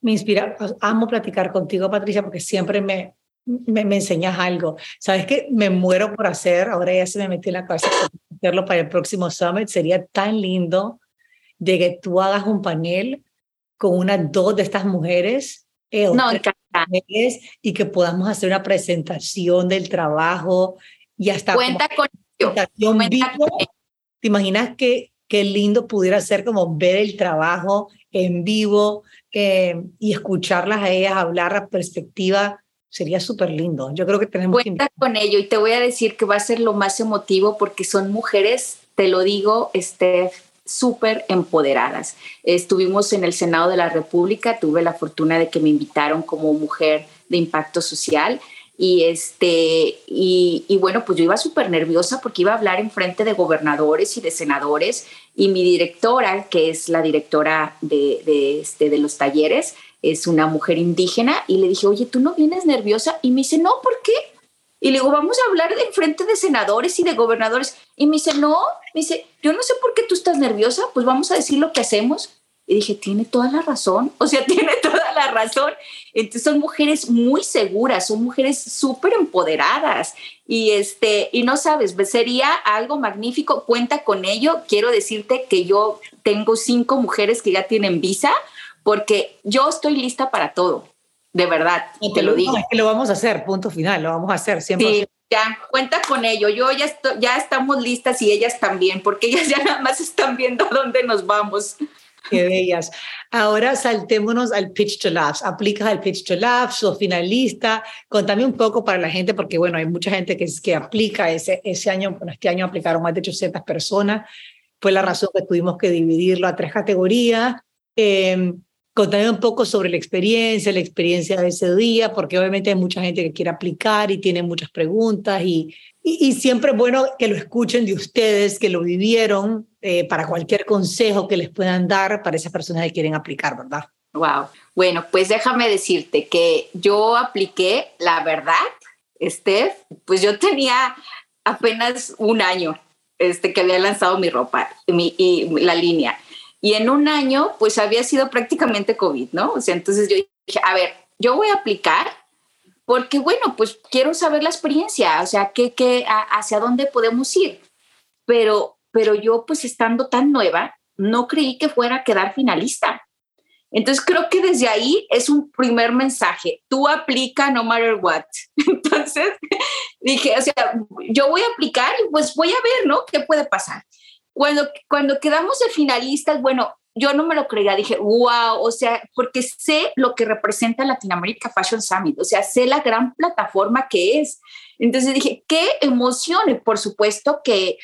S1: Me inspira, amo platicar contigo, Patricia, porque siempre me, me, enseñas algo. ¿Sabes qué? Me muero por hacer, ahora ya se me metió en la cabeza hacerlo para el próximo summit. Sería tan lindo de que tú hagas un panel con unas dos de estas mujeres.
S2: Eh, no,
S1: mujeres, y que podamos hacer una presentación del trabajo y hasta
S2: cuenta con
S1: ¿Te imaginas qué, qué lindo pudiera ser como ver el trabajo en vivo eh, y escucharlas a ellas hablar a perspectiva? Sería súper lindo. Yo creo que tenemos
S2: Cuenta con ello y te voy a decir que va a ser lo más emotivo porque son mujeres, te lo digo, Steph, súper empoderadas. Estuvimos en el Senado de la República, tuve la fortuna de que me invitaron como mujer de impacto social y, este, y, bueno, pues yo iba súper nerviosa porque iba a hablar en frente de gobernadores y de senadores y mi directora, que es la directora de, de, este, de los talleres, es una mujer indígena y le dije, oye, ¿tú no vienes nerviosa? Y me dice, no, ¿por qué? Y le digo, vamos a hablar en frente de senadores y de gobernadores. Y me dice, no, me dice, yo no sé por qué tú estás nerviosa, pues vamos a decir lo que hacemos. Y dije, tiene toda la razón, o sea, tiene toda la razón. Entonces son mujeres muy seguras, son mujeres súper empoderadas y este, y no sabes, sería algo magnífico, cuenta con ello. Quiero decirte que yo tengo cinco mujeres que ya tienen visa porque yo estoy lista para todo, de verdad, y te lo digo.
S1: que lo vamos a hacer, punto final, lo vamos a hacer siempre. Sí,
S2: ya, cuenta con ello. Yo ya, ya estamos listas y ellas también, porque ellas ya nada más están viendo a dónde nos vamos.
S1: Qué bellas. Ahora saltémonos al Pitch to Labs. Aplicas al Pitch to Labs, sos finalista. Contame un poco para la gente, porque bueno, hay mucha gente que, que aplica. Ese, ese año, este año aplicaron más de 800 personas. Fue la razón que tuvimos que dividirlo a tres categorías. Eh, contame un poco sobre la experiencia, la experiencia de ese día, porque obviamente hay mucha gente que quiere aplicar y tiene muchas preguntas y, y, siempre es bueno que lo escuchen de ustedes, que lo vivieron, eh, para cualquier consejo que les puedan dar para esas personas que quieren aplicar, ¿verdad?
S2: Wow. Bueno, pues déjame decirte que yo apliqué, la verdad, Steph, pues yo tenía apenas un año este, que había lanzado mi ropa mi, y la línea. Y en un año, pues había sido prácticamente COVID, ¿no? O sea, entonces yo dije, a ver, yo voy a aplicar porque, bueno, pues quiero saber la experiencia, o sea, ¿qué, qué, hacia dónde podemos ir. Pero pero yo pues estando tan nueva, no creí que fuera a quedar finalista. Entonces creo que desde ahí es un primer mensaje. Tú aplica no matter what. Entonces dije, o sea, yo voy a aplicar y pues voy a ver, ¿no? ¿Qué puede pasar? Cuando, cuando quedamos de finalistas, bueno, yo no me lo creía, dije, wow, o sea, porque sé lo que representa Latinoamérica Fashion Summit, o sea, sé la gran plataforma que es. Entonces dije, qué emoción, por supuesto que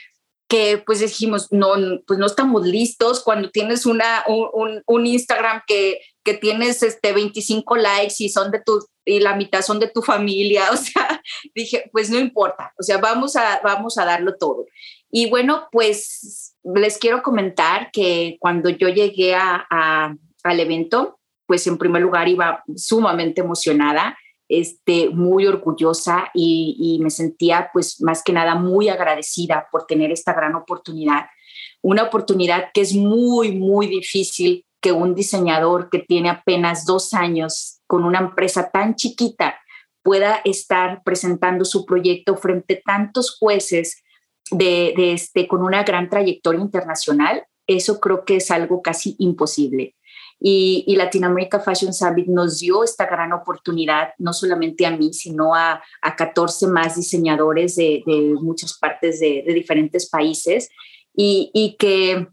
S2: que pues dijimos, no, pues no estamos listos cuando tienes una, un, un Instagram que, que tienes este 25 likes y son de tu, y la mitad son de tu familia, o sea, dije, pues no importa, o sea, vamos a, vamos a darlo todo. Y bueno, pues les quiero comentar que cuando yo llegué a, al evento, pues en primer lugar iba sumamente emocionada este, muy orgullosa y, me sentía pues más que nada muy agradecida por tener esta gran oportunidad. Una oportunidad que es muy, muy difícil que un diseñador que tiene apenas dos años con una empresa tan chiquita pueda estar presentando su proyecto frente a tantos jueces de, este, con una gran trayectoria internacional. Eso creo que es algo casi imposible. Y, y Latinoamérica Fashion Summit nos dio esta gran oportunidad, no solamente a mí, sino a, a 14 más diseñadores de, de muchas partes de, diferentes países y, y que,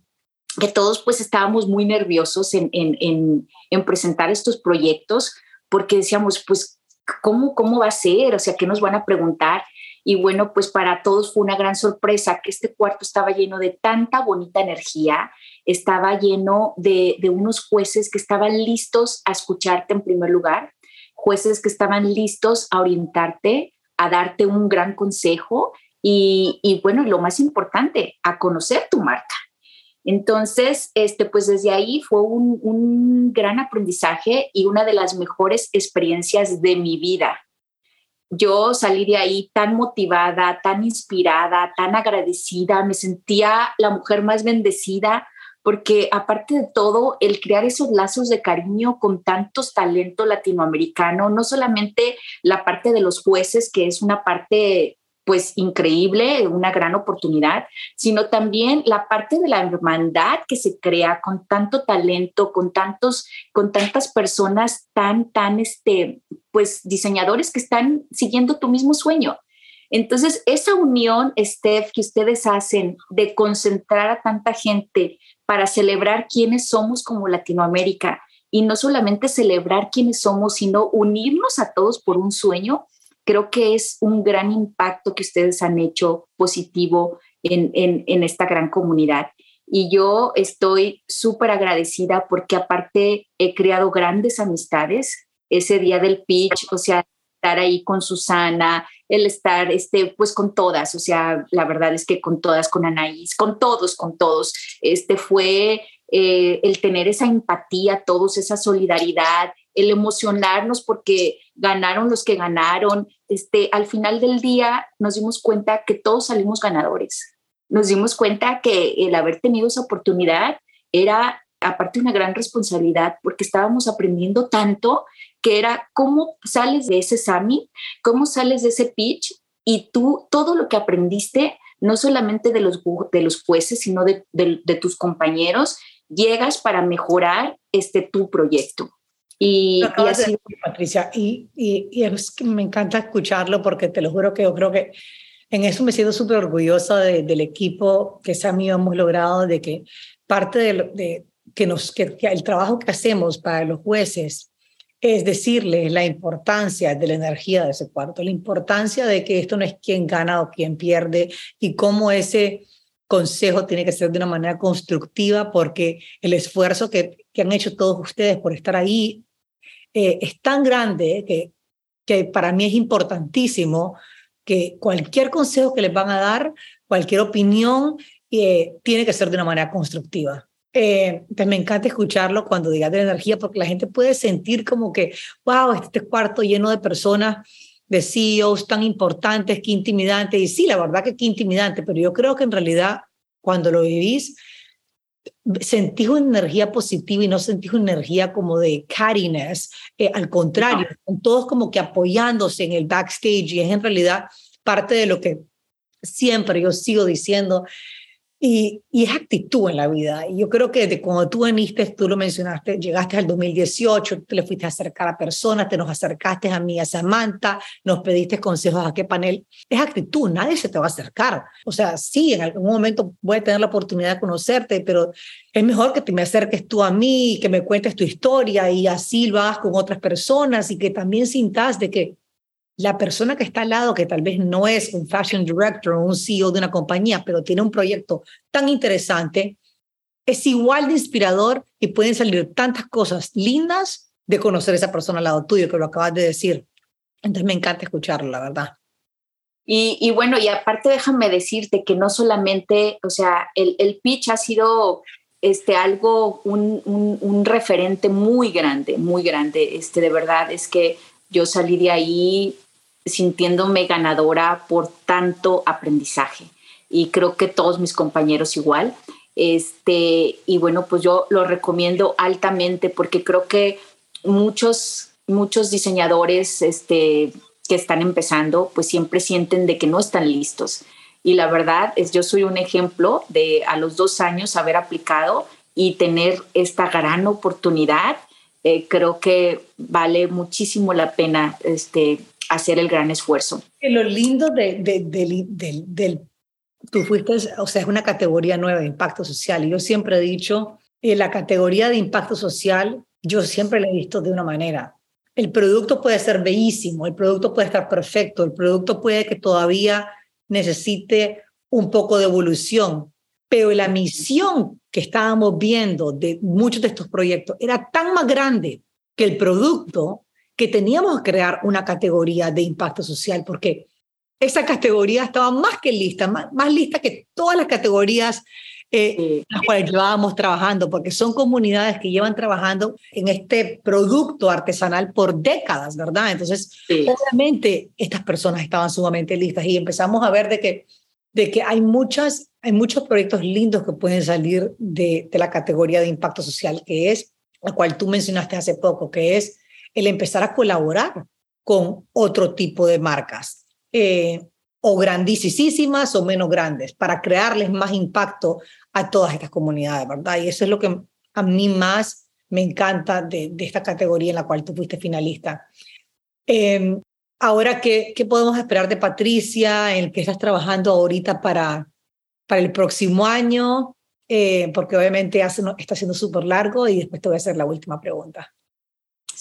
S2: que, todos pues estábamos muy nerviosos en, en, en, presentar estos proyectos porque decíamos, pues, ¿cómo, ¿cómo va a ser? O sea, ¿qué nos van a preguntar? Y bueno, pues para todos fue una gran sorpresa que este cuarto estaba lleno de tanta bonita energía, estaba lleno de, unos jueces que estaban listos a escucharte en primer lugar, jueces que estaban listos a orientarte, a darte un gran consejo y, y bueno, lo más importante, a conocer tu marca. Entonces, este, pues desde ahí fue un, gran aprendizaje y una de las mejores experiencias de mi vida yo salí de ahí tan motivada, tan inspirada, tan agradecida, me sentía la mujer más bendecida porque aparte de todo, el crear esos lazos de cariño con tantos talento latinoamericano, no solamente la parte de los jueces, que es una parte pues increíble, una gran oportunidad, sino también la parte de la hermandad que se crea con tanto talento, con tantos, con tantas personas tan, tan, este, pues diseñadores que están siguiendo tu mismo sueño. Entonces, esa unión, Steph, que ustedes hacen de concentrar a tanta gente para celebrar quiénes somos como Latinoamérica y no solamente celebrar quiénes somos, sino unirnos a todos por un sueño, creo que es un gran impacto que ustedes han hecho positivo en, en, esta gran comunidad. Y yo estoy súper agradecida porque aparte he creado grandes amistades. Ese día del pitch, o sea, estar ahí con Susana, el estar, este, pues con todas, o sea, la verdad es que con todas, con Anaís, con todos, con todos, este fue eh, el tener esa empatía, todos, esa solidaridad, el emocionarnos porque ganaron los que ganaron. Este, al final del día nos dimos cuenta que todos salimos ganadores. Nos dimos cuenta que el haber tenido esa oportunidad era aparte una gran responsabilidad porque estábamos aprendiendo tanto que era cómo sales de ese SAMI, cómo sales de ese pitch y tú todo lo que aprendiste, no solamente de los, de los jueces, sino de, de tus compañeros, llegas para mejorar este, tu proyecto.
S1: Y, y así... Patricia, y, y, es que me encanta escucharlo porque te lo juro que yo creo que en eso me siento súper orgullosa del equipo que Sammy hemos logrado, de que parte de, de que, nos, que, el trabajo que hacemos para los jueces es decirles la importancia de la energía de ese cuarto, la importancia de que esto no es quien gana o quien pierde y cómo ese consejo tiene que ser de una manera constructiva porque el esfuerzo que, que han hecho todos ustedes por estar ahí eh, es tan grande que, que para mí es importantísimo que cualquier consejo que les van a dar, cualquier opinión, eh, tiene que ser de una manera constructiva. Eh, pues me encanta escucharlo cuando digas de la energía, porque la gente puede sentir como que, wow, este cuarto lleno de personas, de CEOs tan importantes, qué intimidante. Y sí, la verdad que qué intimidante, pero yo creo que en realidad cuando lo vivís, sentís una energía positiva y no sentís una energía como de cattiness, eh, al contrario, todos como que apoyándose en el backstage y es en realidad parte de lo que siempre yo sigo diciendo, y, y, es actitud en la vida. Y yo creo que desde cuando tú viniste, tú lo mencionaste, llegaste al 2018, te le fuiste a acercar a personas, te nos acercaste a mí, a Samantha, nos pediste consejos a qué panel. Es actitud, nadie se te va a acercar. O sea, sí, en algún momento voy a tener la oportunidad de conocerte, pero es mejor que te me acerques tú a mí, que me cuentes tu historia y así lo hagas con otras personas y que también sintas de que la persona que está al lado, que tal vez no es un fashion director o un CEO de una compañía, pero tiene un proyecto tan interesante, es igual de inspirador y pueden salir tantas cosas lindas de conocer a esa persona al lado tuyo, que lo acabas de decir. Entonces me encanta escucharlo, la verdad.
S2: Y, bueno, y aparte déjame decirte que no solamente, o sea, el, el pitch ha sido este, algo, un, un, un, referente muy grande, muy grande. Este, de verdad, es que yo salí de ahí sintiéndome ganadora por tanto aprendizaje. Y creo que todos mis compañeros igual. Este, y bueno, pues yo lo recomiendo altamente porque creo que muchos, muchos diseñadores este, que están empezando, pues siempre sienten de que no están listos. Y la verdad es, yo soy un ejemplo de a los dos años haber aplicado y tener esta gran oportunidad. Eh, creo que vale muchísimo la pena este, hacer el gran esfuerzo.
S1: Lo lindo de, del, tú fuiste, o sea, es una categoría nueva de impacto social. Y yo siempre he dicho, en la categoría de impacto social, yo siempre la he visto de una manera. El producto puede ser bellísimo, el producto puede estar perfecto, el producto puede que todavía necesite un poco de evolución, pero la misión que estábamos viendo de muchos de estos proyectos era tan más grande que el producto que teníamos que crear una categoría de impacto social, porque esa categoría estaba más que lista, más, lista que todas las categorías eh, las cuales llevábamos trabajando, porque son comunidades que llevan trabajando en este producto artesanal por décadas, ¿verdad? Entonces, obviamente, estas personas estaban sumamente listas y empezamos a ver de que, de que hay, muchas, hay muchos proyectos lindos que pueden salir de, de la categoría de impacto social, que es la cual tú mencionaste hace poco, que es el empezar a colaborar con otro tipo de marcas. Eh, o grandísimas o menos grandes, para crearles más impacto a todas estas comunidades, ¿verdad? Y eso es lo que a mí más me encanta de, esta categoría en la cual tú fuiste finalista. Em, ahora, ¿qué, ¿qué podemos esperar de Patricia, en el que estás trabajando ahorita para, para el próximo año? Eh, porque obviamente hace, está siendo súper largo y después te voy a hacer la última pregunta.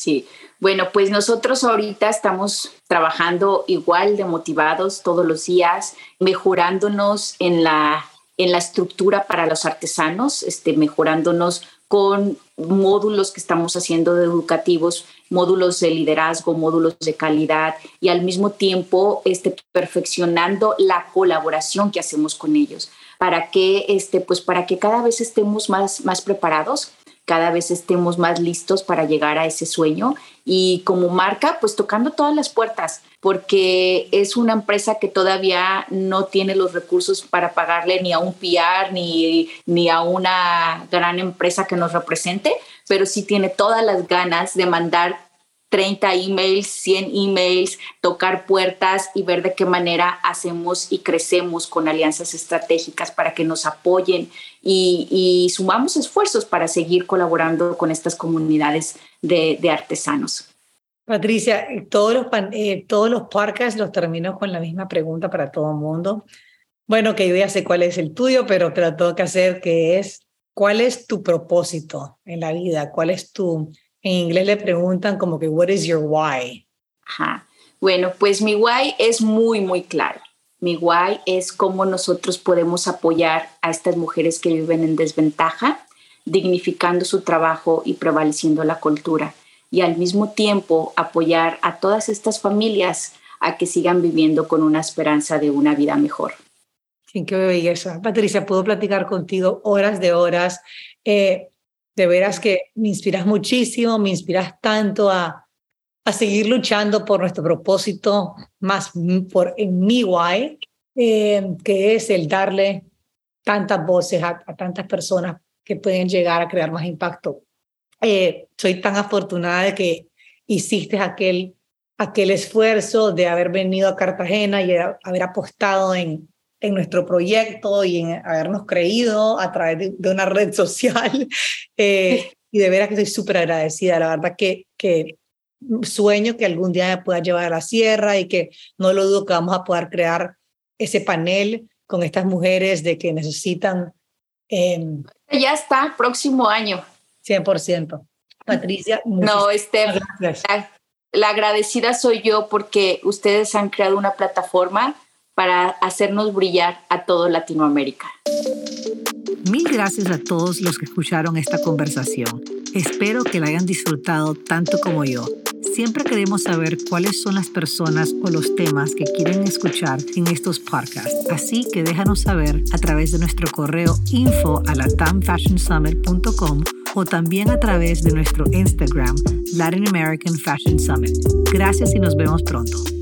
S2: Sí, bueno, pues nosotros ahorita estamos trabajando igual de motivados todos los días, mejorándonos en la, en la estructura para los artesanos, este, mejorándonos con módulos que estamos haciendo de educativos, módulos de liderazgo, módulos de calidad y al mismo tiempo este, perfeccionando la colaboración que hacemos con ellos. Para que, este, pues para que cada vez estemos más, más preparados cada vez estemos más listos para llegar a ese sueño. Y como marca, pues tocando todas las puertas, porque es una empresa que todavía no tiene los recursos para pagarle ni a un PR ni, ni a una gran empresa que nos represente, pero sí tiene todas las ganas de mandar 30 emails, 100 emails, tocar puertas y ver de qué manera hacemos y crecemos con alianzas estratégicas para que nos apoyen y, sumamos esfuerzos para seguir colaborando con estas comunidades de, artesanos.
S1: Patricia, todos los, eh, todos los podcasts los termino con la misma pregunta para todo el mundo. Bueno, que yo ya sé cuál es el tuyo, pero te lo tengo que hacer, que es, ¿cuál es tu propósito en la vida? ¿Cuál es tu en inglés le preguntan como que, what is your why?
S2: Ajá. Bueno, pues mi why es muy, muy claro. Mi why es cómo nosotros podemos apoyar a estas mujeres que viven en desventaja, dignificando su trabajo y prevaleciendo la cultura. Y al mismo tiempo apoyar a todas estas familias a que sigan viviendo con una esperanza de una vida mejor.
S1: Sí, qué belleza. Patricia, puedo platicar contigo horas de horas. Eh, de veras que me inspiras muchísimo, me inspiras tanto a, a seguir luchando por nuestro propósito, más por en mi why, eh, que es el darle tantas voces a, tantas personas que pueden llegar a crear más impacto. Eh, soy tan afortunada de que hiciste aquel, aquel esfuerzo de haber venido a Cartagena y haber apostado en, en nuestro proyecto y en habernos creído a través de, una red social. Eh, y de veras que estoy súper agradecida. La verdad que, que sueño que algún día me pueda llevar a la sierra y que no lo dudo que vamos a poder crear ese panel con estas mujeres de que necesitan.
S2: Em, ya está, próximo año.
S1: 100%. Patricia.
S2: No, este, la agradecida soy yo porque ustedes han creado una plataforma para hacernos brillar a todo Latinoamérica.
S3: Mil gracias a todos los que escucharon esta conversación. Espero que la hayan disfrutado tanto como yo. Siempre queremos saber cuáles son las personas o los temas que quieren escuchar en estos podcasts. Así que déjanos saber a través de nuestro correo info a o también a través de nuestro Instagram Latin American Fashion Summit. Gracias y nos vemos pronto.